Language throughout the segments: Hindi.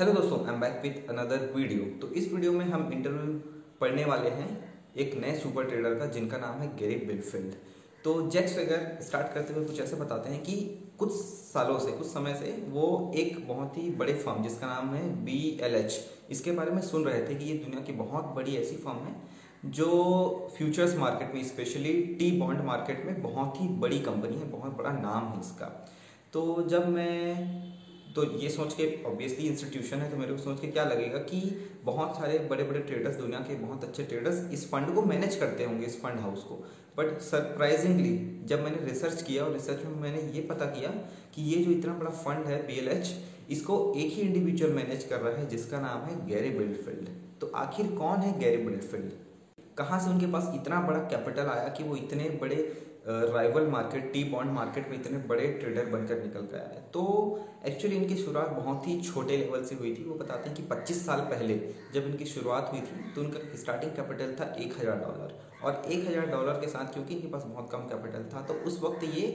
हेलो दोस्तों I am back with another video तो इस वीडियो में हम इंटरव्यू पढ़ने वाले हैं एक नए सुपर ट्रेडर का, जिनका नाम है गेरी बिलफील्ड तो जेक्स वेगर स्टार्ट करते हुए कुछ ऐसे बताते हैं कि कुछ सालों से, कुछ समय से वो एक बहुत ही बड़े फर्म जिसका नाम है बी एल एच इसके बारे में सुन रहे थे कि ये दुनिया की बहुत बड़ी ऐसी फर्म है जो फ्यूचर्स मार्केट में स्पेशली टी बॉन्ड मार्केट में बहुत ही बड़ी कंपनी है, बहुत बड़ा नाम है इसका. तो जब मैं तो ये सोच के ऑब्वियसली इंस्टीट्यूशन है तो मेरे को सोच के क्या लगेगा कि बहुत सारे बड़े बड़े ट्रेडर्स दुनिया के बहुत अच्छे ट्रेडर्स इस फंड को मैनेज करते होंगे, इस फंड हाउस को। बट सरप्राइजिंगली जब मैंने रिसर्च किया और रिसर्च में मैंने ये पता किया कि ये जो इतना बड़ा फंड है बी इसको एक ही इंडिविजुअल मैनेज कर रहा है, जिसका नाम है गैरी बिल्डफील्ड तो आखिर कौन है गैरी बिल्डफील्ड कहाँ से उनके पास इतना बड़ा कैपिटल आया कि वो इतने बड़े rival market T bond market में इतने बड़े ट्रेडर बनकर निकल गया है। तो एक्चुअली इनकी शुरुआत बहुत ही छोटे लेवल से हुई थी। वो बताते हैं कि 25 साल पहले जब इनकी शुरुआत हुई थी तो उनका स्टार्टिंग कैपिटल था एक हज़ार डॉलर और एक हज़ार डॉलर के साथ क्योंकि इनके पास बहुत कम कैपिटल था तो उस वक्त ये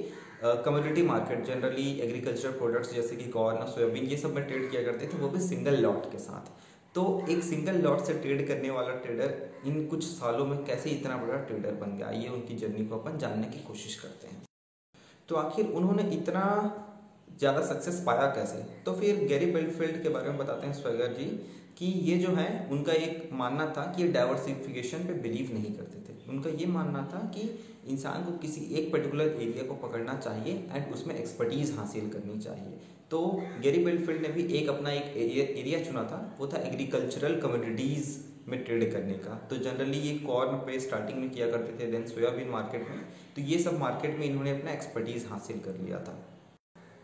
community market generally agriculture products जैसे कि कॉर्न सोयाबीन ये सब में ट्रेड किया करते थे, वो भी सिंगल लॉट के साथ। तो एक सिंगल लॉट से ट्रेड करने वाला ट्रेडर इन कुछ सालों में कैसे इतना बड़ा ट्रेडर बन गया? ये उनकी जर्नी को अपन जानने की कोशिश करते हैं। तो आखिर उन्होंने इतना ज़्यादा सक्सेस पाया कैसे? तो फिर गैरी बेल्टफील्ड के बारे में बताते हैं स्वेगर जी, कि ये जो है, उनका एक मानना था कि ये डाइवर्सिफिकेशन पे बिलीव नहीं करते थे। उनका ये मानना था कि इंसान को किसी एक पर्टिकुलर एरिया को पकड़ना चाहिए एंड उसमें एक्सपर्टीज़ हासिल करनी चाहिए। तो गेरी बेल्टफील्ड ने भी एक अपना एक एरिया एरिया चुना था, वो था एग्रीकल्चरल कम्योडिटीज़ में ट्रेड करने का। तो जनरली ये कॉर्न पे स्टार्टिंग में किया करते थे देन सोयाबीन मार्केट में। तो ये सब मार्केट में इन्होंने अपना एक्सपर्टीज़ हासिल कर लिया था।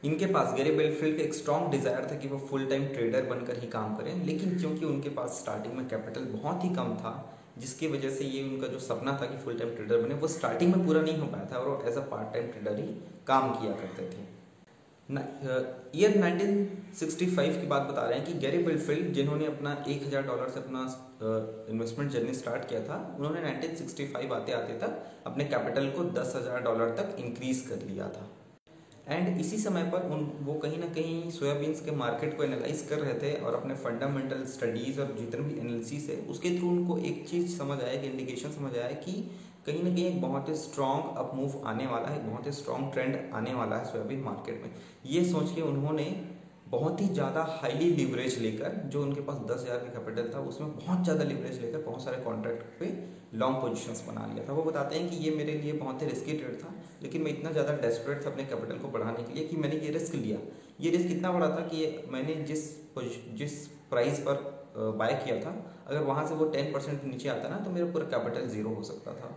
इनके पास गेरी बेलफील्ड का एक स्ट्रॉन्ग डिज़ायर था कि वो फुल टाइम ट्रेडर बनकर ही काम करें, लेकिन क्योंकि उनके पास स्टार्टिंग में कैपिटल बहुत ही कम था जिसकी वजह से ये उनका जो सपना था कि फुल टाइम ट्रेडर बने वो स्टार्टिंग में पूरा नहीं हो पाया था और as a part time trader ही काम किया करते थे। ईयर uh, 1965 की बात बता रहे हैं कि गैरी बिलफील्ड जिन्होंने अपना 1000 डॉलर से अपना इन्वेस्टमेंट जर्नी स्टार्ट किया था उन्होंने 1965 आते आते तक अपने कैपिटल को 10000 डॉलर तक इंक्रीज कर लिया था। एंड इसी समय पर उन, वो कहीं ना कहीं सोयाबीन्स के मार्केट को एनालाइज कर रहे थे और अपने फंडामेंटल स्टडीज़ और जितने भी एनालिसिस है, उसके थ्रू उनको एक चीज़ समझ आया कि इंडिकेशन समझ आया कि कहीं ना कहीं एक बहुत ही स्ट्रॉन्ग अपमूव आने वाला है बहुत ही स्ट्रॉन्ग ट्रेंड आने वाला है सोयाबीन मार्केट में। ये सोच के उन्होंने बहुत ही ज़्यादा हाईली लिवरेज लेकर, जो उनके पास दस हज़ार का कैपिटल था, उसमें बहुत ज़्यादा लिवरेज लेकर बहुत सारे कॉन्ट्रैक्ट पे लॉन्ग पोजीशंस बना लिया था। वो बताते हैं कि ये मेरे लिए बहुत ही रिस्की ट्रेड था, लेकिन मैं इतना ज़्यादा डेस्परेट था अपने कैपिटल को बढ़ाने के लिए कि मैंने ये रिस्क लिया। ये रिस्क इतना बड़ा था कि मैंने जिस जिस प्राइस पर बाय किया था, अगर वहाँ से वो टेन परसेंट नीचे आता ना तो मेरा पूरा कैपिटल ज़ीरो हो सकता था।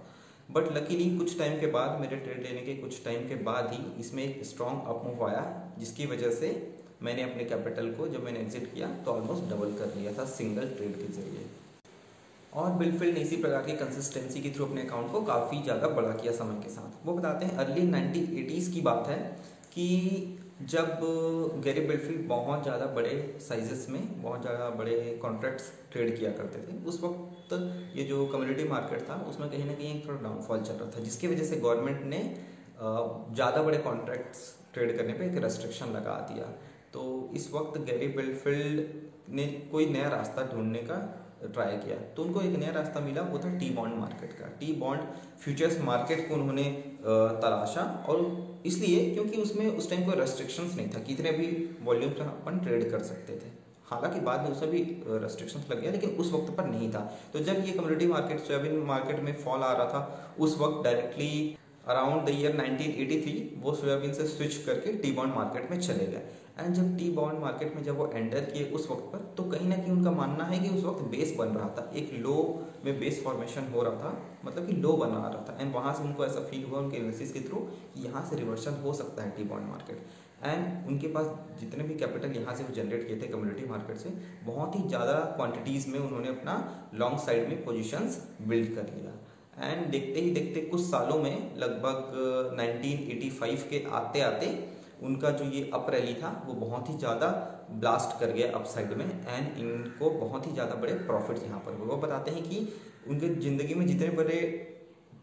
बट लकीली कुछ टाइम के बाद, मेरे ट्रेड लेने के कुछ टाइम के बाद ही इसमें एक स्ट्रॉन्ग अप मूव आया, जिसकी वजह से मैंने अपने कैपिटल को जब मैंने एग्जिट किया तो ऑलमोस्ट डबल कर लिया था सिंगल ट्रेड के ज़रिए। और बिलफिल्ड ने इसी प्रकार की कंसिस्टेंसी के थ्रू अपने अकाउंट को काफ़ी ज़्यादा बड़ा किया समय के साथ। वो बताते हैं अर्ली नाइनटीन एटीज़ की बात है कि जब गैरी बिलफिल्ड बहुत ज़्यादा बड़े साइजेस में, बहुत ज़्यादा बड़े कॉन्ट्रैक्ट्स ट्रेड किया करते थे, उस वक्त ये जो कम्युनिटी मार्केट था, उसमें कहीं ना कहीं एक थोड़ा डाउनफॉल चल रहा था, जिसकी वजह से गवर्नमेंट ने ज़्यादा बड़े कॉन्ट्रैक्ट्स ट्रेड करने पे एक रेस्ट्रिक्शन लगा दिया। तो इस वक्त गैरी बिलफील्ड ने कोई नया रास्ता ढूँढने का ट्राई किया। तो उनको एक नया रास्ता मिला, वो था टी बॉन्ड मार्केट का। टी बॉन्ड फ्यूचर्स मार्केट को उन्होंने तलाशा और इसलिए क्योंकि उसमें उस टाइम कोई रेस्ट्रिक्शंस नहीं था, कितने भी वॉल्यूम से अपन ट्रेड कर सकते थे। हालाँकि बाद में उसमें भी रेस्ट्रिक्शंस लग गया, लेकिन उस वक्त पर नहीं था। तो जब ये कम्युनिटी मार्केट सोयाबीन मार्केट में फॉल आ रहा था, उस वक्त डायरेक्टली अराउंड द ईयर 1983 वो सोयाबीन से स्विच करके टी बॉन्ड मार्केट में चले गए। एंड जब टी बॉन्ड मार्केट में जब वो एंटर किए उस वक्त पर तो कहीं ना कहीं उनका मानना है कि उस वक्त बेस बन रहा था। एक लो में बेस फॉर्मेशन हो रहा था मतलब कि लो बना रहा था। एंड वहाँ से उनको ऐसा फील हुआ उनके एनालिसिस के थ्रू कि यहाँ से रिवर्सन हो सकता है टी बॉन्ड मार्केट। एंड उनके पास जितने भी कैपिटल यहाँ से वो जनरेट किए थे कम्युनिटी मार्केट से, बहुत ही ज़्यादा क्वांटिटीज़ में उन्होंने अपना लॉन्ग साइड में पोजिशंस बिल्ड कर लिया। एंड देखते ही देखते कुछ सालों में, लगभग 1985 के आते आते उनका जो ये अप रैली था वो बहुत ही ज़्यादा ब्लास्ट कर गया अप साइड में एंड इनको बहुत ही ज़्यादा बड़े प्रॉफिट्स यहाँ पर हुए। वो बताते हैं कि उनके ज़िंदगी में जितने बड़े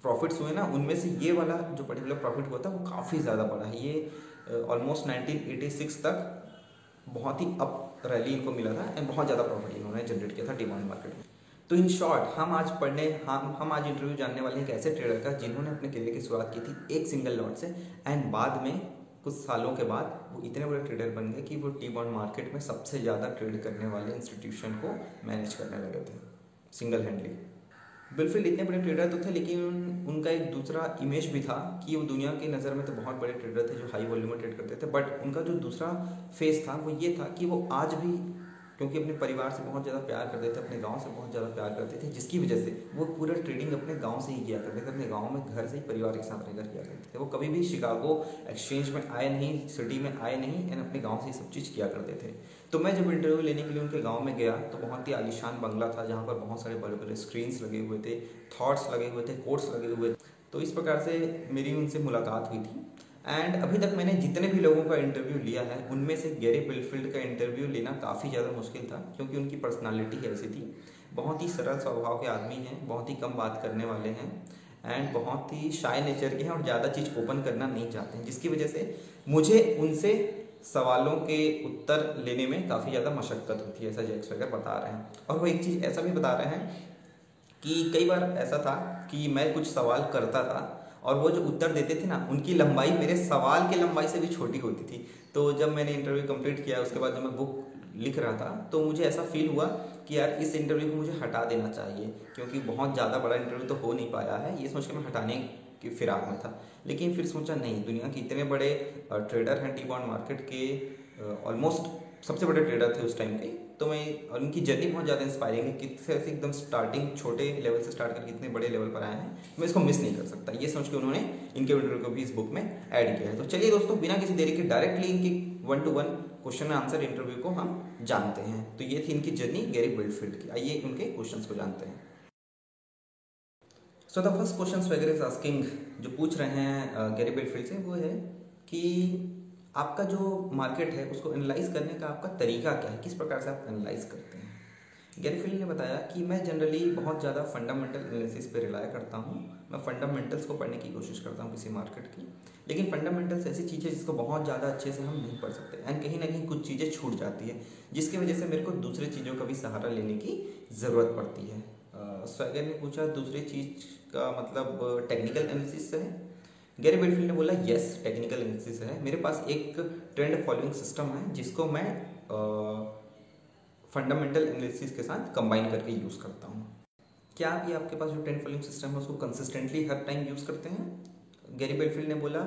प्रॉफिट्स हुए ना उनमें से ये वाला जो पर्टिकुलर प्रॉफिट हुआ था वो काफ़ी ज़्यादा बड़ा है। ये ऑलमोस्ट uh, 1986 तक बहुत ही अप रैली इनको मिला था एंड बहुत ज़्यादा प्रॉफिट इन्होंने जनरेट किया था डिमांड मार्केट में। तो इन शॉर्ट हम आज पढ़ने हम हम आज इंटरव्यू जानने वाले हैं एक ऐसे ट्रेडर का जिन्होंने अपने करियर की शुरुआत की थी एक सिंगल लॉट से एंड बाद में कुछ सालों के बाद वो इतने बड़े ट्रेडर बन गए कि वो टी बॉन्ड मार्केट में सबसे ज़्यादा ट्रेड करने वाले इंस्टीट्यूशन को मैनेज करने लगे थे सिंगल हैंडली बिल्फिल इतने बड़े ट्रेडर तो थे, लेकिन उनका एक दूसरा इमेज भी था कि वो दुनिया की नज़र में तो बहुत बड़े ट्रेडर थे जो हाई वॉल्यूम में ट्रेड करते थे बट उनका जो दूसरा फेस था वो ये था कि वो आज भी क्योंकि अपने परिवार से बहुत ज़्यादा प्यार करते थे, अपने गाँव से बहुत ज़्यादा प्यार करते थे, जिसकी वजह से वो पूरा ट्रेडिंग अपने गाँव से ही किया करते थे, अपने गाँव में घर से ही परिवार के साथ रहकर किया करते थे। वो कभी भी शिकागो एक्सचेंज में आए नहीं, सिटी में आए नहीं एंड अपने गाँव से ही सब चीज़ किया करते थे। तो मैं जब इंटरव्यू लेने के लिए उनके गाँव में गया तो बहुत ही आलिशान बंगला था, जहाँ पर बहुत सारे बड़े बड़े स्क्रीन्स लगे हुए थे थाट्स लगे हुए थे कोर्ट्स लगे हुए थे। तो इस प्रकार से मेरी उनसे मुलाकात हुई थी। एंड अभी तक मैंने जितने भी लोगों का इंटरव्यू लिया है, उनमें से गैरी बिलफील्ड का इंटरव्यू लेना काफ़ी ज़्यादा मुश्किल था, क्योंकि उनकी पर्सनालिटी ऐसी थी। बहुत ही सरल स्वभाव के आदमी हैं, बहुत ही कम बात करने वाले हैं एंड बहुत ही शाय नेचर के हैं और ज़्यादा चीज़ ओपन करना नहीं चाहते हैं, जिसकी वजह से मुझे उनसे सवालों के उत्तर लेने में काफ़ी ज़्यादा मशक्क़त होती है, ऐसा जैक्स वगैरह बता रहे हैं। और वो एक चीज़ ऐसा भी बता रहे हैं कि कई बार ऐसा था कि मैं कुछ सवाल करता था और वो जो उत्तर देते थे ना, उनकी लंबाई मेरे सवाल की लंबाई से भी छोटी होती थी। तो जब मैंने इंटरव्यू कंप्लीट किया, उसके बाद जब मैं बुक लिख रहा था तो मुझे ऐसा फील हुआ कि यार, इस इंटरव्यू को मुझे हटा देना चाहिए, क्योंकि बहुत ज़्यादा बड़ा इंटरव्यू तो हो नहीं पाया है। ये सोच के मैं हटाने की फिराक में था। लेकिन फिर सोचा, नहीं, दुनिया के इतने बड़े ट्रेडर हैं टी बॉन्ड मार्केट के ऑलमोस्ट सबसे बड़े ट्रेडर थे उस टाइम के। तो मैं और उनकी जर्नी बहुत ज़्यादा इंस्पायरिंग है कितने ऐसे एकदम स्टार्टिंग छोटे लेवल से स्टार्ट करके इतने बड़े लेवल पर आए हैं, मैं इसको मिस नहीं कर सकता। ये सोच के उन्होंने इनके वीडियो को भी इस बुक में ऐड किया है। तो चलिए दोस्तों, बिना किसी देरी के डायरेक्टली इनकी one to one question answer interview को हम जानते हैं। तो ये थी इनकी जर्नी गैरी बिल्डफील्ड की। आइए उनके क्वेश्चन को जानते हैं। सो द फ़र्स्ट क्वेश्चन वगैरह आस्किंग जो पूछ रहे हैं गैरी बिल्डफील्ड से, वो है कि आपका जो मार्केट है, उसको एनालाइज करने का आपका तरीका क्या है? किस प्रकार से आप एनालाइज करते हैं? गैरीफिल ने बताया कि मैं जनरली बहुत ज़्यादा फंडामेंटल एनालिसिस पे रिलाय करता हूँ। मैं फंडामेंटल्स को पढ़ने की कोशिश करता हूँ किसी मार्केट की। लेकिन फंडामेंटल्स ऐसी चीज़ है जिसको बहुत ज़्यादा अच्छे से हम नहीं पढ़ सकते। एंड कहीं ना कहीं कुछ चीज़ें छूट जाती है, जिसकी वजह से मेरे को दूसरी चीज़ों का भी सहारा लेने की ज़रूरत पड़ती है। स्वैगर ने पूछा दूसरी चीज़ का मतलब टेक्निकल एनालिसिस है गैरी बेडफील्ड ने बोला यस टेक्निकल एनालिसिस है। मेरे पास एक ट्रेंड फॉलोइंग सिस्टम है जिसको मैं फंडामेंटल एनालिसिस के साथ कंबाइन करके यूज़ करता हूँ। क्या आप ये आपके पास जो ट्रेंड फॉलोइंग सिस्टम है उसको कंसिस्टेंटली हर टाइम यूज़ करते हैं? गैरी बेडफील्ड ने बोला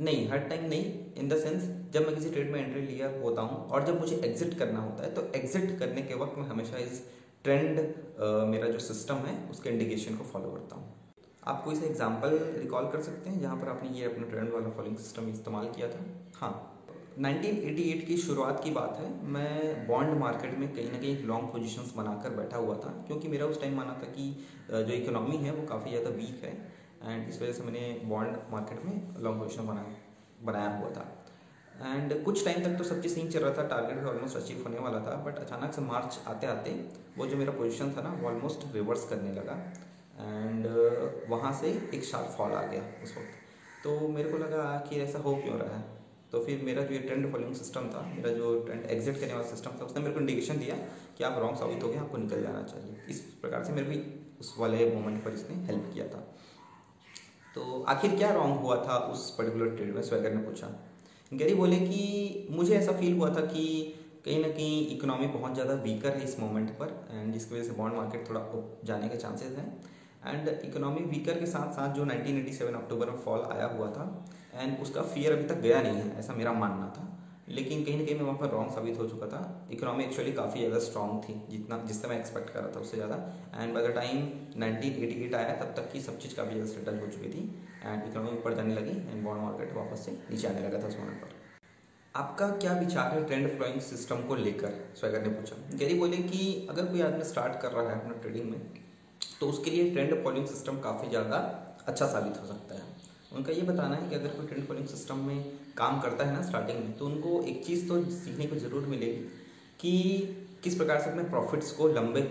नहीं हर टाइम नहीं इन द सेंस जब मैं किसी ट्रेड में एंट्री लिया होता हूँ और जब मुझे एग्जिट करना होता है तो एग्जिट करने के वक्त मैं हमेशा इस ट्रेंड uh, मेरा जो सिस्टम है उसके इंडिकेशन को फॉलो करता हूँ। आप कोई सा एग्ज़ाम्पल रिकॉल कर सकते हैं, जहाँ पर आपने ये अपना ट्रेंड वाला फॉलोइंग सिस्टम इस्तेमाल किया था। हाँ। 1988 की शुरुआत की बात है। मैं बॉन्ड मार्केट में कहीं ना कहीं लॉन्ग पोजीशंस बनाकर बैठा हुआ था, क्योंकि मेरा उस टाइम माना था कि जो इकोनॉमी है वो काफ़ी ज़्यादा वीक है एंड इस वजह से मैंने बॉन्ड मार्केट में लॉन्ग पोजिशन बनाया बनाया हुआ था। एंड कुछ टाइम तक तो सब चीज़ सही चल रहा था टारगेट भी ऑलमोस्ट अचीव होने वाला था बट अचानक से मार्च आते आते वो जो मेरा पोजिशन था ना, वो ऑलमोस्ट रिवर्स करने लगा। एंड uh, वहाँ से एक शार्प फॉल आ गया उस वक्त। तो मेरे को लगा कि ऐसा हो क्यों रहा है? तो फिर मेरा जो ये ट्रेंड फॉलोइंग सिस्टम था मेरा जो ट्रेंड एग्जिट करने वाला सिस्टम था उसने मेरे को इंडिकेशन दिया कि आप रॉन्ग साबित हो गए आपको निकल जाना चाहिए। इस प्रकार से मेरे को उस वाले मोमेंट पर इसने हेल्प किया था। तो आखिर क्या रॉन्ग हुआ था उस पर्टिकुलर ट्रेड में? स्वेगर ने पूछा। गैरी बोले कि मुझे ऐसा फील हुआ था कि कहीं ना कहीं इकोनॉमी बहुत ज़्यादा वीकर है इस मोमेंट पर एंड जिसकी वजह से बॉन्ड मार्केट थोड़ा जाने के चांसेस हैं। एंड इकोनॉमी वीकर के साथ साथ जो 1987 अक्टूबर में फॉल आया हुआ था एंड उसका फियर अभी तक गया नहीं है, ऐसा मेरा मानना था। लेकिन कहीं ना कहीं मैं वहाँ पर रॉन्ग साबित हो चुका था। इकोनॉमी एक्चुअली काफ़ी ज़्यादा स्ट्रॉन्ग थी, जितना, जिससे मैं एक्सपेक्ट कर रहा था उससे ज़्यादा। एंड बाय द टाइम 1988 आया, तब तक की सब चीज़ काफ़ी ज़्यादा सेटल हो चुकी थी। एंड इकोनॉमी ऊपर जाने लगी एंड बॉन्ड मार्केट वापस से नीचे आने लगा था उस मोमेंट पर। आपका क्या विचार है ट्रेंड फ्लोइंग सिस्टम को लेकर? स्वैगर ने पूछा। गैरी बोले कि अगर कोई आदमी स्टार्ट कर रहा है अपना ट्रेडिंग में तो उसके लिए ट्रेंड फॉलोइंग सिस्टम काफ़ी ज़्यादा अच्छा साबित हो सकता है। उनका ये बताना है कि अगर कोई ट्रेंड फॉलोइंग सिस्टम में काम करता है ना स्टार्टिंग में तो उनको एक चीज़ तो सीखने को ज़रूर मिलेगी कि किस प्रकार से अपने प्रॉफिट्स को लंबे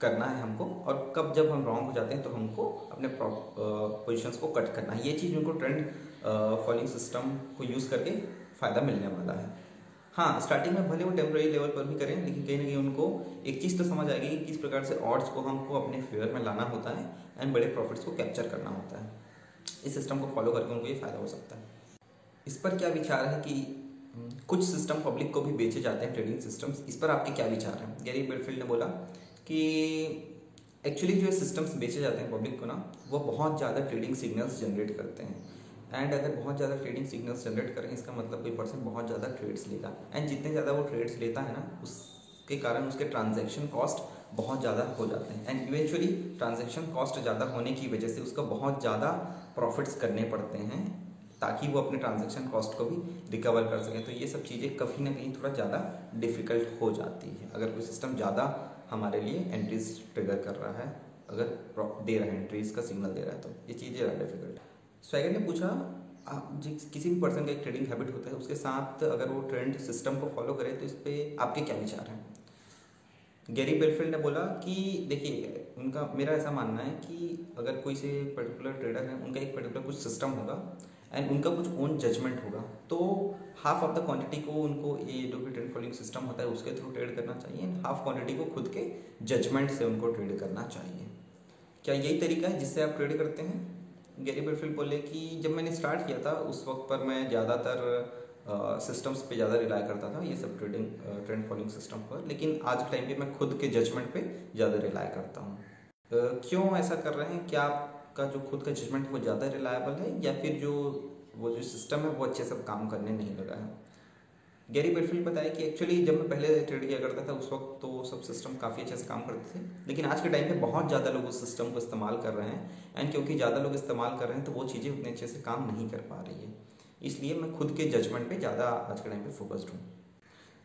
करना है हमको और कब जब हम रॉन्ग हो जाते हैं तो हमको अपने पोजिशंस को कट करना है। ये चीज़ उनको ट्रेंड फॉलोइंग सिस्टम को यूज़ करके फ़ायदा मिलने वाला है। हाँ स्टार्टिंग में भले वो टेम्प्रेरी लेवल पर भी करें लेकिन कहीं ना कहीं उनको एक चीज़ तो समझ आएगी कि किस प्रकार से ऑर्ड्स को हमको अपने फेवर में लाना होता है एंड बड़े प्रॉफिट्स को कैप्चर करना होता है। इस सिस्टम को फॉलो करके उनको ये फ़ायदा हो सकता है। इस पर क्या विचार है कि हम्म, कुछ सिस्टम पब्लिक को भी बेचे जाते हैं ट्रेडिंग सिस्टम्स इस पर आपके क्या विचार हैं? गैरी बेडफील्ड ने बोला कि एक्चुअली जो सिस्टम्स बेचे जाते हैं पब्लिक को ना वो बहुत ज़्यादा ट्रेडिंग सिग्नल्स जनरेट करते हैं। एंड अगर बहुत ज़्यादा ट्रेडिंग सिग्नल्स जनरेट करें, इसका मतलब कोई पर्सन बहुत ज़्यादा ट्रेड्स लेगा। एंड जितने ज़्यादा वो ट्रेड्स लेता है ना, उसके कारण उसके ट्रांजेक्शन कॉस्ट बहुत ज़्यादा हो जाते हैं। एंड इवेंचुअली ट्रांजेक्शन कॉस्ट ज़्यादा होने की वजह से उसको बहुत ज़्यादा प्रॉफिट्स करने पड़ते हैं, ताकि वो अपने ट्रांजेक्शन कॉस्ट को भी रिकवर कर सकें। तो ये सब चीज़ें कभी ना कहीं थोड़ा ज़्यादा डिफ़िकल्ट हो जाती है। अगर कोई सिस्टम ज़्यादा हमारे लिए एंट्रीज ट्रिगर कर रहा है, अगर दे रहा है एंट्रीज का सिग्नल दे रहा है तो ये चीज़ें ज़्यादा डिफ़िकल्ट स्वैगर ने पूछा, आप जिस, किसी भी पर्सन का एक ट्रेडिंग हैबिट होता है, उसके साथ अगर वो ट्रेंड सिस्टम को फॉलो करे तो इस पर आपके क्या विचार हैं? गैरी बेलफील्ड ने बोला कि, देखिए, उनका, मेरा ऐसा मानना है कि अगर कोई से पर्टिकुलर ट्रेडर है, उनका एक पर्टिकुलर कुछ सिस्टम होगा एंड उनका कुछ ओन जजमेंट होगा तो हाफ़ ऑफ़ द क्वांटिटी को उनको ये जो भी ट्रेड फॉलोइंग सिस्टम होता है, उसके थ्रू ट्रेड करना चाहिए एंड हाफ़ क्वांटिटी को खुद के जजमेंट से उनको ट्रेड करना चाहिए। क्या यही तरीका है जिससे आप ट्रेड करते हैं? गैरी बर्फिल बोले कि जब मैंने स्टार्ट किया था, उस वक्त पर मैं ज़्यादातर सिस्टम्स पे ज़्यादा रिलाई करता था, ये सब ट्रेडिंग ट्रेंड फॉलोइंग सिस्टम पर। लेकिन आज के टाइम पे मैं खुद के जजमेंट पे ज़्यादा रिलाई करता हूँ। क्यों ऐसा कर रहे हैं? क्या आपका जो खुद का जजमेंट है वो ज़्यादा रिलायबल है? या फिर जो, वो जो सिस्टम है, वो अच्छे से काम करने नहीं लगा है? गैरी बेडफील्ड बताया कि एक्चुअली जब मैं पहले ट्रेड किया करता था, उस वक्त तो सब सिस्टम काफ़ी अच्छे से काम करते थे। लेकिन आज के टाइम पे बहुत ज़्यादा लोग उस सिस्टम को इस्तेमाल कर रहे हैं एंड क्योंकि ज़्यादा लोग इस्तेमाल कर रहे हैं तो वो चीज़ें उतने अच्छे से काम नहीं कर पा रही है। इसलिए मैं खुद के जजमेंट पे ज़्यादा आज के टाइम पे फोकस्ड हूँ।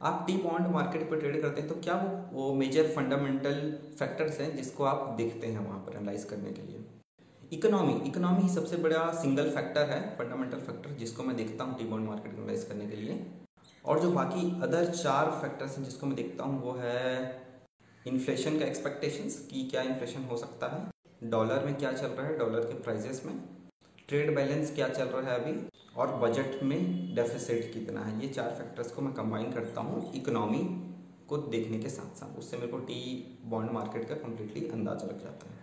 आप टी बॉन्ड मार्केट पर ट्रेड करते हैं तो क्या वो वो मेजर फंडामेंटल फैक्टर्स हैं जिसको आप देखते हैं वहाँ पर एनालाइज करने के लिए? इकोनॉमी इकोनॉमी सबसे बड़ा सिंगल फैक्टर है फंडामेंटल फैक्टर जिसको मैं देखता हूँ टी बॉन्ड मार्केट एनालाइज करने के लिए। और जो बाकी अदर चार फैक्टर्स हैं जिसको मैं देखता हूँ, वो है इन्फ्लेशन का एक्सपेक्टेशंस कि क्या इन्फ्लेशन हो सकता है डॉलर में क्या चल रहा है डॉलर के प्राइजेस में ट्रेड बैलेंस क्या चल रहा है अभी, और बजट में डेफिसिट कितना है। ये चार फैक्टर्स को मैं कंबाइन करता हूँ इकोनॉमी को देखने के साथ साथ उससे मेरे को टी बॉन्ड मार्केट का कम्प्लीटली अंदाज़ा लग जाता है।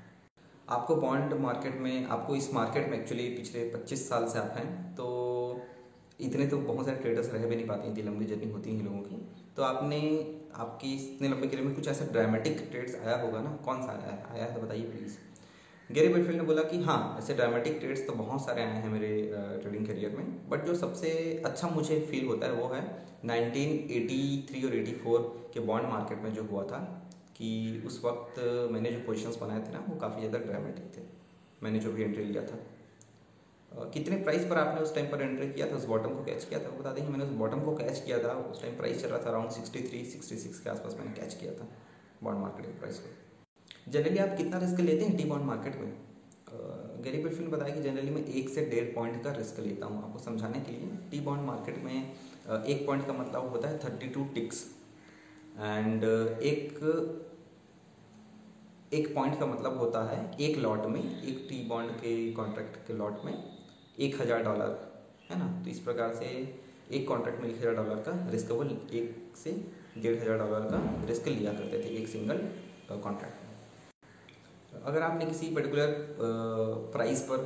आपको बॉन्ड मार्केट में, आपको इस मार्केट में एक्चुअली पिछले 25 साल से आप हैं तो इतने तो बहुत सारे ट्रेडर्स रह भी नहीं पाते इतनी लंबी जर्नी होती है लोगों की। तो आपने, आपकी इतने लंबे करियर में कुछ ऐसा ड्रामेटिक ट्रेड्स आया होगा ना? कौन सा आया? आया है तो बताइए प्लीज़ गेरी बेटफील्ड ने बोला कि हाँ ऐसे ड्रामेटिक ट्रेड्स तो बहुत सारे आए हैं मेरे ट्रेडिंग करियर में। बट जो सबसे अच्छा मुझे फील होता है वो है 1983 और 84 के बॉन्ड मार्केट में जो हुआ था, कि उस वक्त मैंने जो पोजीशंस बनाए थे ना, वो काफ़ी ज़्यादा ड्रामेटिक थे। मैंने जो भी एंट्री लिया था। कितने प्राइस पर आपने उस टाइम पर एंट्री किया था, उस बॉटम को कैच किया था? बता दें, मैंने उस बॉटम को कैच किया था, उस टाइम प्राइस चल रहा था around sixty three sixty six के आसपास मैंने कैच किया था बॉन्ड मार्केट के प्राइस को। जनरली आप कितना रिस्क लेते हैं टी बॉन्ड मार्केट में गरीब बिल्फिल ने बताया कि जनरली मैं एक से डेढ़ पॉइंट का रिस्क लेता हूँ आपको समझाने के लिए। टी बॉन्ड मार्केट में एक पॉइंट का मतलब होता है थर्टी टू टिक्स एंड एक एक पॉइंट का मतलब होता है एक लॉट में, एक टी बॉन्ड के कॉन्ट्रैक्ट के लॉट में। एक हज़ार डॉलर, है ना? तो इस प्रकार से एक कॉन्ट्रैक्ट में एक हज़ार डॉलर का रिस्क वो एक से डेढ़ हज़ार डॉलर का रिस्क लिया करते थे एक सिंगल कॉन्ट्रैक्ट में। अगर आपने किसी पर्टिकुलर प्राइस पर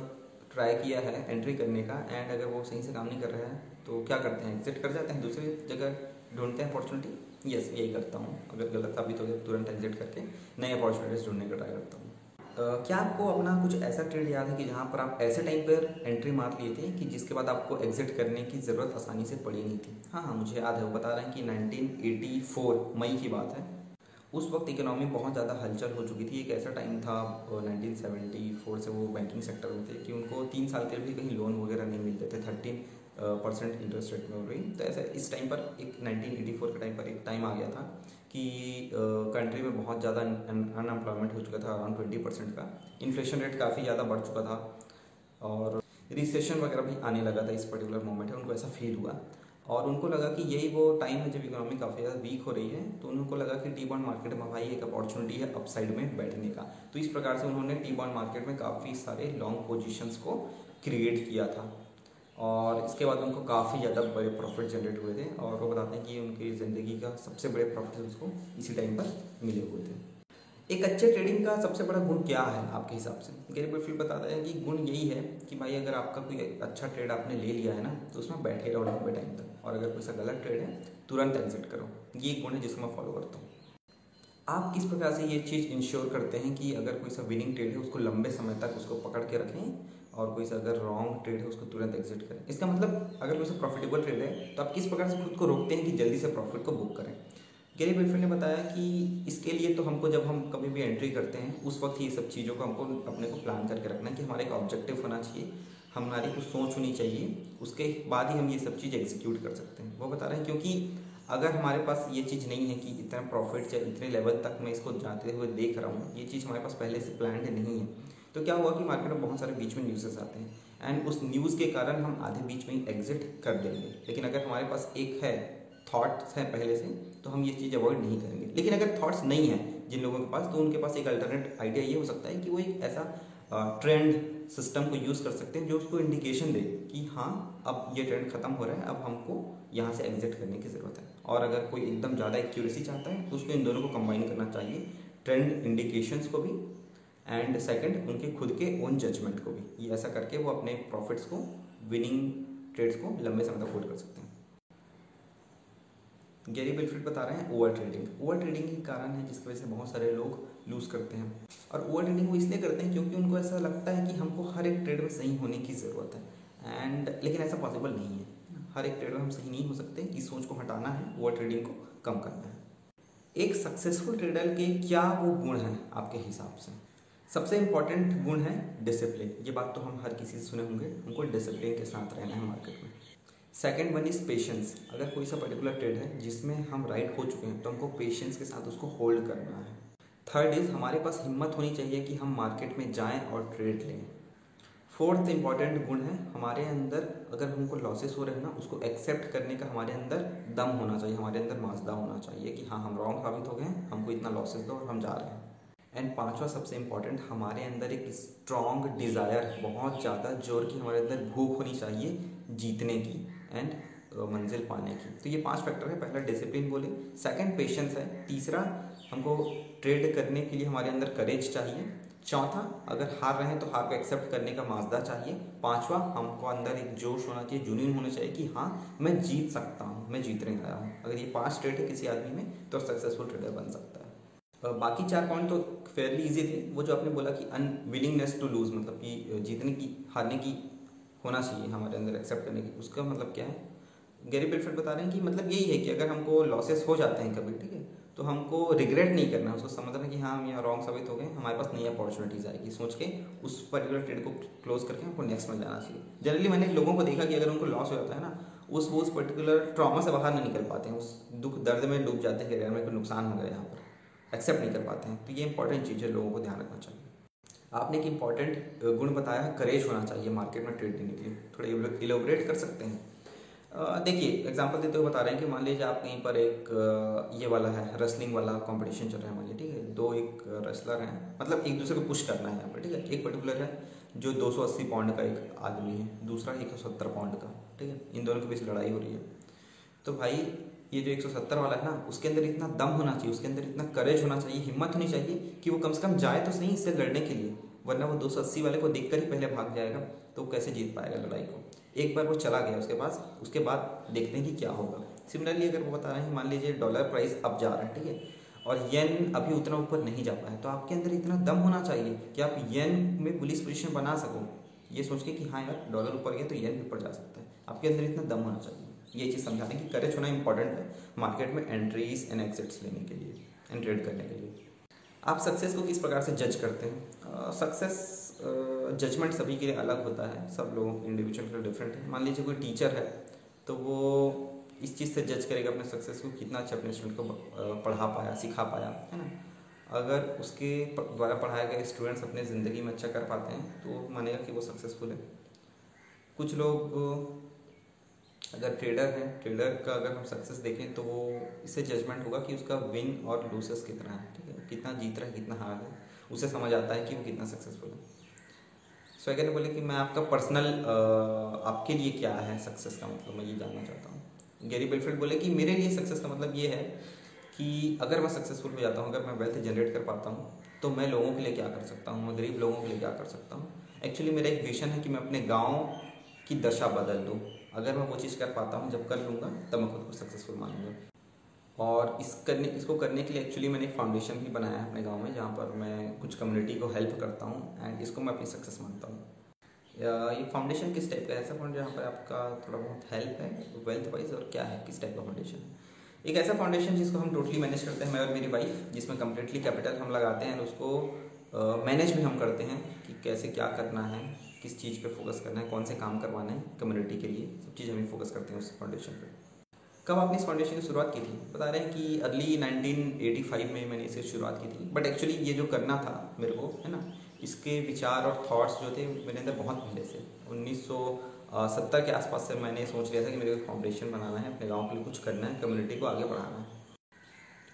ट्राई किया है एंट्री करने का एंड अगर वो सही से काम नहीं कर रहा है तो क्या करते हैं? एग्जिट कर जाते हैं दूसरी जगह, ढूंढते हैं अपॉर्चुनिटी यस यही करता हूँ। अगर गलत साबित हो गया, तुरंत एग्जिट करके नई अपॉर्चुनिटीज़ ढूँढने का ट्राई करता हूँ। क्या आपको अपना कुछ ऐसा ट्रेड याद है कि जहाँ पर आप ऐसे टाइम पर एंट्री मार लिए थे कि जिसके बाद आपको एग्जिट करने की ज़रूरत आसानी से पड़ी नहीं थी? हाँ हाँ मुझे याद है, वो बता रहे हैं कि 1984 मई की बात है। उस वक्त इकोनॉमी बहुत ज़्यादा हलचल हो चुकी थी। एक ऐसा टाइम था 1974 से वो बैंकिंग सेक्टर में थे कि उनको तीन साल के भी कहीं लोन वगैरह नहीं मिलते थे। थर्टीन परसेंट इंटरेस्ट रेट में हो रही। तो ऐसा इस टाइम पर एक 1984 के टाइम पर एक टाइम आ गया था। कि कंट्री में बहुत ज़्यादा अनएम्प्लॉयमेंट हो चुका था अराउंड ट्वेंटी परसेंट का। इन्फ्लेशन रेट काफ़ी ज़्यादा बढ़ चुका था और रिसेशन वगैरह भी आने लगा था इस पर्टिकुलर मोमेंट में, उनको ऐसा फील हुआ। और उनको लगा कि यही वो टाइम है जब इकोनॉमी काफ़ी ज़्यादा वीक हो रही है तो उनको लगा कि टी बॉन्ड मार्केट में भाई एक अपॉर्चुनिटी है अपसाइड में बैठने का। तो इस प्रकार से उन्होंने टी बॉन्ड मार्केट में काफ़ी सारे लॉन्ग पोजिशंस को क्रिएट किया था। और इसके बाद उनको काफ़ी ज़्यादा बड़े प्रॉफिट जनरेट हुए थे और वो बताते हैं कि उनकी ज़िंदगी का सबसे बड़े प्रॉफिट उसको इसी टाइम पर मिले हुए थे। एक अच्छे ट्रेडिंग का सबसे बड़ा गुण क्या है आपके हिसाब से? गैरी बेफिल बताता है कि गुण यही है कि भाई अगर आपका कोई अच्छा ट्रेड आपने ले लिया है ना तो उसमें बैठे रहो लंबे टाइम तक। और अगर कोई सा गलत ट्रेड है, तुरंत एग्जिट करो। ये गुण है जिसको मैं फॉलो करता हूँ। आप किस प्रकार से ये चीज़ इंश्योर करते हैं कि अगर कोई सा विनिंग ट्रेड है, उसको लंबे समय तक उसको पकड़ के रखें और कोई सा अगर रॉन्ग ट्रेड है, उसको तुरंत एग्जिट करें। इसका मतलब अगर कोई सा प्रॉफिटेबल ट्रेड है तो आप किस प्रकार से खुद को रोकते हैं कि जल्दी से प्रॉफिट को बुक करें? गैरी बेफिल ने बताया कि इसके लिए तो हमको जब हम कभी भी एंट्री करते हैं, उस वक्त ही ये सब चीज़ों को हमको, अपने को प्लान करके रखना है कि हमारा एक ऑब्जेक्टिव होना चाहिए, हमारी कुछ सोच होनी चाहिए, उसके बाद ही हम ये सब चीज़ एग्जीक्यूट कर सकते हैं। वो बता रहे हैं, क्योंकि अगर हमारे पास ये चीज़ नहीं है कि इतना प्रॉफिट या इतने लेवल तक मैं इसको जाते हुए देख रहा हूँ, ये चीज़ हमारे पास पहले से प्लान नहीं है। तो क्या हुआ कि मार्केट में बहुत सारे बीच में न्यूज़ेस आते हैं। एंड उस न्यूज़ के कारण हम आधे बीच में ही एग्जिट कर देंगे। लेकिन अगर हमारे पास एक है थॉट्स हैं पहले से तो हम ये चीज़ अवॉइड नहीं करेंगे। लेकिन अगर थाट्स नहीं है जिन लोगों के पास तो उनके पास एक अल्टरनेट आइडिया ये हो सकता है कि वो एक ऐसा ट्रेंड सिस्टम को यूज़ कर सकते हैं जो उसको इंडिकेशन दे कि हाँ अब ये ट्रेंड खत्म हो रहा है, अब हमको यहाँ से एग्जिट करने की ज़रूरत है। और अगर कोई एकदम ज़्यादा एक्यूरेसी चाहता है तो उसको इन दोनों को कंबाइन करना चाहिए। ट्रेंड इंडिकेशंस को भी एंड सेकंड उनके खुद के ओन जजमेंट को भी। ये ऐसा करके वो अपने प्रॉफिट्स को विनिंग ट्रेड्स को लंबे समय तक होल्ड कर सकते हैं। गैरी बिलफ्रिड बता रहे हैं ओवर ट्रेडिंग ओवर ट्रेडिंग के कारण है जिसकी वजह से बहुत सारे लोग लूज़ करते हैं। और ओवर ट्रेडिंग वो इसलिए करते हैं क्योंकि उनको ऐसा लगता है कि हमको हर एक ट्रेड में सही होने की ज़रूरत है। एंड लेकिन ऐसा पॉसिबल नहीं है। हर एक ट्रेड में हम सही नहीं हो सकते। इस सोच को हटाना है ओवर ट्रेडिंग को कम करना है। एक सक्सेसफुल ट्रेडर के क्या वो गुण हैं आपके हिसाब से? सबसे इंपॉर्टेंट गुण है डिसिप्लिन ये बात तो हम हर किसी से सुने होंगे। हमको डिसिप्लिन के साथ रहना है मार्केट में। सेकेंड वन इज़ पेशेंस अगर कोई सा पर्टिकुलर ट्रेड है जिसमें हम राइट हो चुके हैं तो हमको पेशेंस के साथ उसको होल्ड करना है। थर्ड इज़ हमारे पास हिम्मत होनी चाहिए कि हम मार्केट में जाएँ और ट्रेड लें। फोर्थ इंपॉर्टेंट गुण है, हमारे अंदर अगर हमको लॉसेस हो रहे हैं ना, उसको एक्सेप्ट करने का हमारे अंदर दम होना चाहिए, हमारे अंदर माजदा होना चाहिए कि हाँ हम रॉन्ग साबित हो गए हैं, हमको इतना लॉसेस दो और हम जा रहे हैं। एंड पांचवा सबसे इंपॉर्टेंट हमारे अंदर एक स्ट्रॉन्ग डिज़ायर बहुत ज़्यादा ज़ोर की हमारे अंदर भूख होनी चाहिए जीतने की एंड मंजिल पाने की। तो ये पाँच फैक्टर है। पहला डिसिप्लिन बोले। सेकंड पेशेंस है। तीसरा, हमको ट्रेड करने के लिए हमारे अंदर करेज चाहिए। चौथा, अगर हार रहे हैं तो हार को एक्सेप्ट करने का माजदा चाहिए। पांचवा, हमको अंदर एक जोश होना चाहिए जुनून होना चाहिए कि हाँ मैं जीत सकता हूँ, मैं जीतने आया हूँ। अगर ये पाँच ट्रेड है किसी आदमी में तो सक्सेसफुल ट्रेडर बन सकता है। बाकी चार पॉइंट तो फेयरली इजी थे। वो जो आपने बोला कि अनविलिंगनेस टू लूज मतलब कि जीतने की, हारने की होना चाहिए हमारे अंदर एक्सेप्ट करने की, उसका मतलब क्या है? गैरी बेलफेट बता रहे हैं कि मतलब यही है कि अगर हमको लॉसेस हो जाते हैं कभी, ठीक है तो हमको रिग्रेट नहीं करना है। उसको समझना कि हाँ हम यहाँ रॉन्ग साबित हो गए हमारे पास नई अपॉर्चुनिटीज़ आएगी। सोच के उस पर्टिकुलर ट्रेड को क्लोज करके हमको नेक्स्ट में जाना चाहिए। जनरली मैंने लोगों को देखा कि अगर उनको लॉस हो जाता है ना, उस, वो उस पर्टिकुलर ट्रॉमा से बाहर नहीं निकल पाते हैं। उस दुख, दर्द में डूब जाते हैं कि अगर मेरे को नुकसान हो गया यहाँ पर। एक्सेप्ट नहीं कर पाते हैं। तो ये इंपॉर्टेंट चीज़ है, लोगों को ध्यान रखना चाहिए। आपने एक इंपॉर्टेंट गुण बताया करेज होना चाहिए मार्केट में ट्रेड देने के लिए। थोड़ा इलोबरेट कर सकते हैं। देखिए एग्जांपल देते हुए बता रहे हैं कि मान लीजिए आप कहीं पर एक ये वाला है रेसलिंग वाला कंपटीशन चल रहा है मान लीजिए, ठीक है? दो एक रेसलर हैं मतलब एक दूसरे को पुश करना है यहाँ पर, ठीक है? एक पर्टिकुलर है जो 280 पाउंड का एक आदमी है, दूसरा एक सौ सत्तर पाउंड का, ठीक है? इन दोनों के बीच लड़ाई हो रही है। तो भाई ये जो 170 वाला है ना, उसके अंदर इतना दम होना चाहिए, उसके अंदर इतना करेज होना चाहिए, हिम्मत होनी चाहिए कि वो कम से कम जाए तो सही इससे लड़ने के लिए, वरना वो 280 वाले को देखकर ही पहले भाग जाएगा तो वो कैसे जीत पाएगा लड़ाई को। एक बार वो चला गया उसके पास, उसके बाद देखते हैं कि क्या होगा। सिमिलरली अगर वो बता रहे हैं, मान लीजिए डॉलर प्राइस अब जा रहा है, ठीक है, और येन अभी उतना ऊपर नहीं जा पाया तो आपके अंदर इतना दम होना चाहिए कि आप येन में पुलिस पोजिशन बना सको। ये सोच के कि हाँ यार डॉलर ऊपर गया तो येन भी ऊपर जा सकता है। आपके अंदर इतना दम होना चाहिए। ये चीज़ समझाते हैं कि करेज होना इंपॉर्टेंट है मार्केट में एंट्रीज एंड एग्जिट्स लेने के लिए एंड ट्रेड करने के लिए। आप सक्सेस को किस प्रकार से जज करते हैं? सक्सेस जजमेंट सभी के लिए अलग होता है। सब लोग इंडिविजुअल के डिफरेंट है। मान लीजिए कोई टीचर है तो वो इस चीज़ से जज करेगा अपने सक्सेस को कितना अच्छा अपने स्टूडेंट को पढ़ा पाया, सिखा पाया, है ना? अगर उसके द्वारा पढ़ाए गए स्टूडेंट्स अपने ज़िंदगी में अच्छा कर पाते हैं तो मानेगा कि वो सक्सेसफुल है। कुछ लोग अगर ट्रेडर है ट्रेडर का अगर हम सक्सेस देखें तो वो इससे जजमेंट होगा कि उसका विन और लूसेस कितना है, ठीक है? कितना जीत रहा है, कितना हार है। उसे समझ आता है कि वो कितना सक्सेसफुल है। स्वैगर ने बोले कि मैं आपका पर्सनल आपके लिए क्या है सक्सेस का मतलब मैं ये जानना चाहता हूँ। गैरी बेलफील्ड बोले कि मेरे लिए सक्सेस का मतलब ये है कि अगर मैं सक्सेसफुल हो जाता हूँ, अगर मैं वेल्थ जनरेट कर पाता हूँ तो मैं लोगों के लिए क्या कर सकता हूँ? मैं गरीब लोगों के लिए क्या कर सकता हूँ? एक्चुअली मेरा एक विशन है कि मैं अपने गाँव की दशा बदल दूँ। अगर मैं वो चीज़ कर पाता हूँ, जब कर लूँगा, तब मैं खुद को सक्सेसफुल मानूँगा। और इस करने, इसको करने के लिए एक्चुअली मैंने एक फाउंडेशन भी बनाया है अपने गाँव में, जहाँ पर मैं कुछ कम्युनिटी को हेल्प करता हूँ एंड इसको मैं अपनी सक्सेस मानता हूँ। ये फाउंडेशन किस टाइप का ऐसा फाउंड जहाँ पर आपका थोड़ा बहुत हेल्प है वेल्थ वाइज और क्या है, किस टाइप का फाउंडेशन है? एक ऐसा फाउंडेशन जिसको हम टोटली मैनेज करते हैं, मैं और मेरी वाइफ जिसमें कम्प्लीटली कैपिटल हम लगाते हैं और उसको मैनेज भी हम करते हैं कि कैसे क्या करना है। किस चीज़ पे फोकस करना है, कौन से काम करवाना है कम्युनिटी के लिए, सब चीज़ हमें फोकस करते हैं उस फाउंडेशन पे। कब आपने इस फाउंडेशन की शुरुआत की थी? बता रहे हैं कि अर्ली 1985 में मैंने इसे शुरुआत की थी। बट एक्चुअली ये जो करना था मेरे को, है ना, इसके विचार और थॉट्स जो थे मेरे अंदर बहुत पहले से। उन्नीस सत्तर के आसपास से मैंने सोच लिया था कि मेरे को फाउंडेशन बनाना है, अपने गाँव के लिए कुछ करना है कम्युनिटी को आगे बढ़ाना है।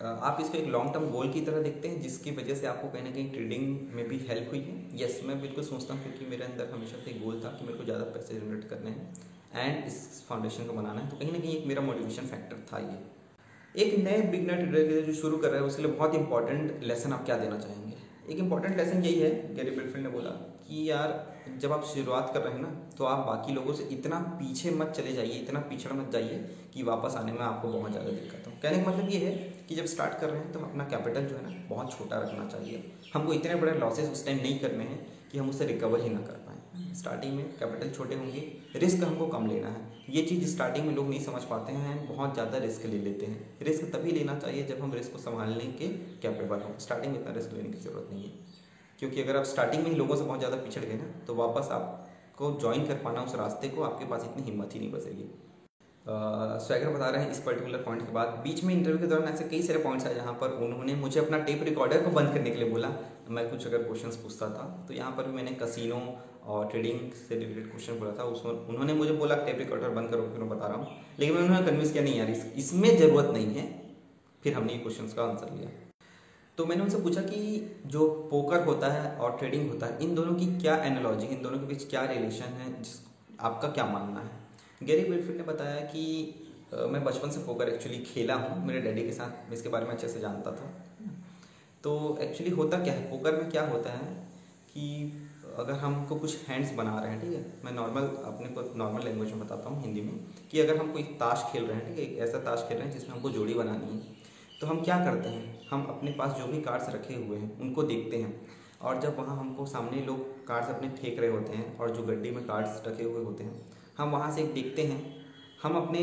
आप इसको एक लॉन्ग टर्म गोल की तरह देखते हैं, जिसकी वजह से आपको कहीं ना कहीं ट्रेडिंग में भी हेल्प हुई है। यस मैं बिल्कुल सोचता हूँ, क्योंकि मेरे अंदर हमेशा से गोल था कि मेरे को ज़्यादा पैसे जनरेट करने हैं एंड इस फाउंडेशन को बनाना है। तो कहीं ना कहीं एक मेरा मोटिवेशन फैक्टर था ये। एक नए बिगनर ट्रेडर के लिए जो शुरू कर रहा है, उसके लिए बहुत इंपॉर्टेंट लेसन आप क्या देना चाहेंगे? एक इंपॉर्टेंट लेसन यही है गैरी बिल्फिल्ड ने बोला कि यार जब आप शुरुआत कर रहे हैं ना तो आप बाकी लोगों से इतना पीछे मत चले जाइए, इतना पिछड़ मत जाइए कि वापस आने में आपको बहुत ज़्यादा दिक्कत हो। कहने का मतलब ये है कि जब स्टार्ट कर रहे हैं तो अपना कैपिटल जो है ना, बहुत छोटा रखना चाहिए। हमको इतने बड़े लॉसेस उस टाइम नहीं करने हैं कि हम उसे रिकवर ही ना कर पाएँ। स्टार्टिंग में कैपिटल छोटे होंगे रिस्क हमको कम लेना है। ये चीज़ स्टार्टिंग में लोग नहीं समझ पाते हैं बहुत ज़्यादा रिस्क ले लेते हैं। रिस्क तभी लेना चाहिए जब हम रिस्क को संभालने के कैपेबल हों। स्टार्टिंग में इतना रिस्क लेने की ज़रूरत नहीं है। क्योंकि अगर आप स्टार्टिंग में ही लोगों से बहुत ज़्यादा पिछड़ गए ना तो वापस आपको ज्वाइन कर पाना उस रास्ते को आपके पास इतनी हिम्मत ही नहीं बचेगी। स्वैगर बता रहे हैं इस पर्टिकुलर पॉइंट के बाद। बीच में इंटरव्यू के दौरान ऐसे कई सारे पॉइंट्स आए जहाँ पर उन्होंने मुझे अपना टेप रिकॉर्डर को बंद करने के लिए बोला। मैं कुछ अगर क्वेश्चंस पूछता था तो यहाँ पर भी मैंने कसिनो और ट्रेडिंग से रिलेटेड क्वेश्चन बोला था। उसमें उन्होंने मुझे बोला टेप रिकॉर्डर बंद करो फिर मैं बता रहा हूँ? लेकिन मैं उन्होंने कन्विंस किया, नहीं यार इसमें ज़रूरत नहीं है। फिर हमने ये क्वेश्चन का आंसर लिया। तो मैंने उनसे पूछा कि जो पोकर होता है और ट्रेडिंग होता है इन दोनों की क्या एनोलॉजी इन दोनों के बीच क्या रिलेशन है? जिस आपका क्या मानना है? गैरी बिलफिट ने बताया कि आ, मैं बचपन से पोकर एक्चुअली खेला हूँ। मेरे डैडी के साथ मैं इसके बारे में अच्छे से जानता था। तो एक्चुअली होता क्या है? पोकर में क्या होता है कि अगर हमको कुछ हैंड्स बना रहे हैं ठीक है? मैं नॉर्मल अपने को नॉर्मल लैंग्वेज में बताता हूँ हिंदी में कि अगर हम कोई ताश खेल रहे हैं ठीक है? एक ऐसा ताश खेल रहे हैं जिसमें हमको जोड़ी बनानी है। तो हम क्या करते हैं? हम अपने पास जो भी कार्ड्स रखे हुए हैं उनको देखते हैं। और जब वहाँ हमको सामने लोग कार्ड्स अपने फेंक रहे होते हैं और जो गड्डी में कार्ड्स रखे हुए होते हैं हम वहाँ से देखते हैं। हम अपने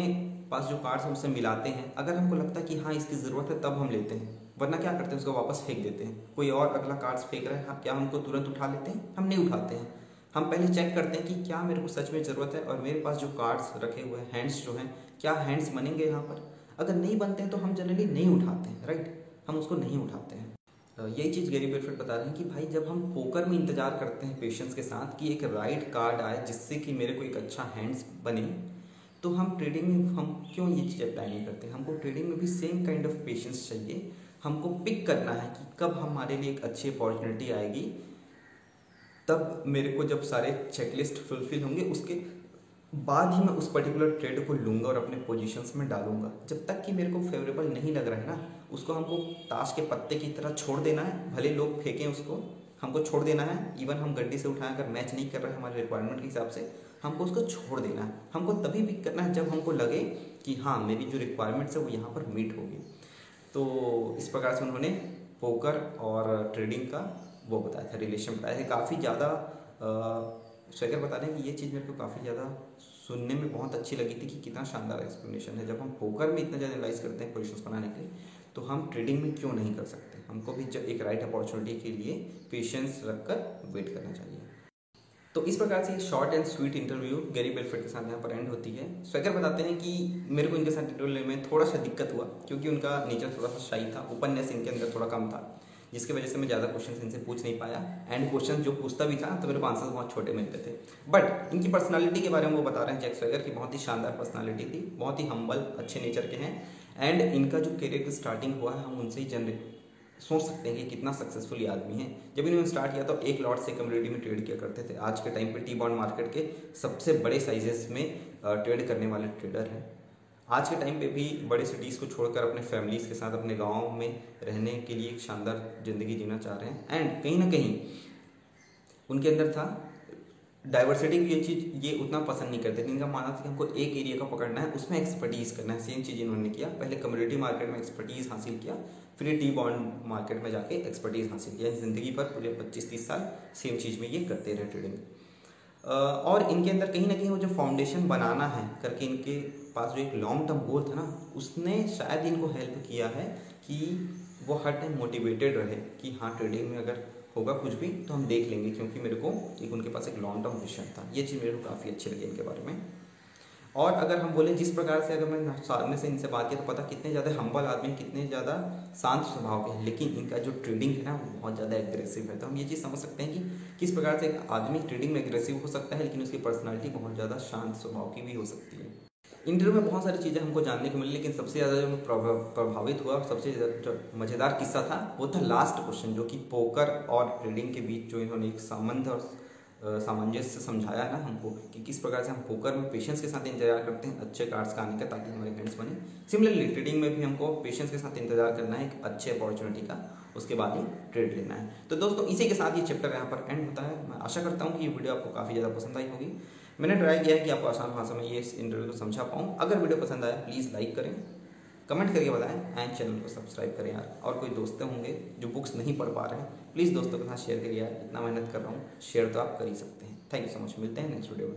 पास जो कार्ड्स हैं उससे मिलाते हैं। अगर हमको लगता है कि हाँ इसकी ज़रूरत है तब हम लेते हैं। वरना क्या करते हैं? उसको वापस फेंक देते हैं। कोई और अगला कार्ड्स फेंक रहा है हाँ, क्या हमको तुरंत उठा लेते हैं? हम नहीं उठाते हैं। हम पहले चेक करते हैं कि क्या मेरे को सच में ज़रूरत है और मेरे पास जो कार्ड्स रखे हुए हैंड्स जो हैं क्या हैंड्स बनेंगे यहाँ पर? अगर नहीं बनते हैं तो हम जनरली नहीं उठाते हैं राइट हम उसको नहीं उठाते हैं। यही चीज़ गेरी बेरफेट बता रहे हैं कि भाई जब हम पोकर में इंतज़ार करते हैं पेशेंस के साथ कि एक राइट कार्ड आए जिससे कि मेरे को एक अच्छा हैंड्स बने तो हम ट्रेडिंग में हम क्यों ये चीज़ अप्लाई नहीं करते? हमको ट्रेडिंग में भी सेम काइंड ऑफ़ पेशेंस चाहिए। हमको पिक करना है कि कब हमारे लिए एक अच्छी अपॉर्चुनिटी आएगी। तब मेरे को जब सारे चेकलिस्ट फुलफिल होंगे, उसके बाद ही मैं उस पर्टिकुलर ट्रेड को लूँगा और अपने पोजीशंस में डालूँगा। जब तक कि मेरे को फेवरेबल नहीं लग रहा है ना, उसको हमको ताश के पत्ते की तरह छोड़ देना है। भले लोग फेंकें उसको, हमको छोड़ देना है। इवन हम गड्डी से उठाए अगर मैच नहीं कर रहे हमारे रिक्वायरमेंट के हिसाब से, हमको उसको छोड़ देना है। हमको तभी पिक करना है जब हमको लगे कि हाँ मेरी जो रिक्वायरमेंट्स है वो यहाँ पर मीट होगी तो इस प्रकार से उन्होंने पोकर और ट्रेडिंग का वो बताया था रिलेशन बताया था। काफ़ी ज़्यादा स्वेगर बता रहे हैं कि ये चीज़ मेरे को काफ़ी ज़्यादा सुनने में बहुत अच्छी लगी थी कि कितना शानदार एक्सप्लेनेशन है। जब हम पोकर में इतना ज़्यादा एनालाइज करते हैं पोजिशन बनाने के लिए तो हम ट्रेडिंग में क्यों नहीं कर सकते? हमको भी जब एक राइट अपॉर्चुनिटी के लिए पेशेंस रखकर वेट करना चाहिए। तो इस प्रकार से short and sweet interview Gary Bielfeldt के साथ यहाँ पर एंड होती है। स्वेगर बताते हैं कि मेरे को इनके साथ इंटरव्यू लेने में थोड़ा सा दिक्कत हुआ, क्योंकि उनका नेचर थोड़ा सा शाही था उपन्यास इनके अंदर थोड़ा कम था। जिसकी वजह से मैं ज़्यादा क्वेश्चन इनसे पूछ नहीं पाया। एंड क्वेश्चन जो पूछता भी था तो मेरे को आंसर बहुत छोटे मिलते थे। बट इनकी पर्सनालिटी के बारे में वो बता रहे हैं जैक्स वगैरह की, बहुत ही शानदार पर्सनालिटी थी, बहुत ही हम्बल अच्छे नेचर के हैं। एंड इनका जो करियर की स्टार्टिंग हुआ है, हम उनसे ही जनरेट सोच सकते हैं कि कितना सक्सेसफुल आदमी है। जब इन्होंने स्टार्ट किया तो एक लॉट से कम्युनिटी में ट्रेड किया करते थे। आज के टाइम पे टी बॉन्ड मार्केट के सबसे बड़े साइजेस में ट्रेड करने वाले ट्रेडर हैं। आज के टाइम पे भी बड़े सिटीज़ को छोड़कर अपने फैमिलीज़ के साथ, अपने गाँव में रहने के लिए एक शानदार ज़िंदगी जीना चाह रहे हैं। एंड कहीं ना कहीं उनके अंदर था डाइवर्सिटी की ये चीज़, ये उतना पसंद नहीं करते। इनका मानना था कि हमको एक एरिया का पकड़ना है, उसमें एक्सपर्टीज़ करना है। सेम चीज़ इन्होंने किया। पहले कम्युनिटी मार्केट में एक्सपर्टीज़ हासिल किया, फिर टी बॉन्ड मार्केट में जाके एक्सपर्टीज़ हासिल किया। ज़िंदगी पर पूरे पच्चीस तीस साल सेम चीज़ में ये करते रहे ट्रेडिंग और इनके अंदर कहीं ना कहीं वो जो फाउंडेशन बनाना है, करके इनके पास जो एक लॉन्ग टर्म गोल था ना, उसने शायद इनको हेल्प किया है कि वो हर टाइम मोटिवेटेड रहे कि हाँ ट्रेडिंग में अगर होगा कुछ भी तो हम देख लेंगे, क्योंकि मेरे को एक उनके पास एक लॉन्ग टर्म विजन था। ये चीज़ मेरे को काफ़ी अच्छी लगी इनके बारे में। और अगर हम बोले जिस प्रकार से अगर मैं सामने से इनसे बात किया तो पता कितने ज़्यादा हम्बल आदमी हैं, कितने ज़्यादा शांत स्वभाव के हैं। लेकिन इनका जो ट्रेडिंग है ना, वो बहुत ज़्यादा एग्रेसिव है। तो हम ये चीज़ समझ सकते हैं कि किस प्रकार से एक आदमी ट्रेडिंग में एग्रेसिव हो सकता है, लेकिन उसकी पर्सनैलिटी बहुत ज़्यादा शांत स्वभाव की भी हो सकती है। इंटरव्यू में बहुत सारी चीज़ें हमको जानने को मिली, लेकिन सबसे ज़्यादा जो प्रभावित हुआ, सबसे जो मज़ेदार किस्सा था, वो था लास्ट क्वेश्चन जो कि पोकर और ट्रेडिंग के बीच जो इन्होंने एक संबंध और सामंजस्य समझाया ना हमको कि किस प्रकार से हम पोकर में पेशेंस के साथ इंतज़ार करते हैं, अच्छे कार्ड्स का आने का, ताकि हमारे फ्रेंड्स बने। सिमिलरली ट्रेडिंग में भी हमको पेशेंस के साथ इंतज़ार करना है, एक अच्छे अपॉर्चुनिटी का, उसके बाद ही ट्रेड लेना है। तो दोस्तों, इसी के साथ ये चैप्टर यहाँ पर एंड होता है। मैं आशा करता हूँ कि ये वीडियो आपको काफ़ी ज़्यादा पसंद आई होगी। मैंने ट्राई किया है कि आपको आसान भाषा में ये इस इंटरव्यू को समझा पाऊँ। अगर वीडियो पसंद आए प्लीज़ लाइक करें। कमेंट करके बताएँ। एंड चैनल को सब्सक्राइब करें यार। और कोई दोस्त होंगे जो बुक्स नहीं पढ़ पा रहे हैं प्लीज़ दोस्तों के साथ शेयर करिए, इतना मेहनत कर रहा हूँ, शेयर तो आप कर ही सकते हैं। थैंक यू सो मच मिलते हैं नेक्स्ट वीडियो में।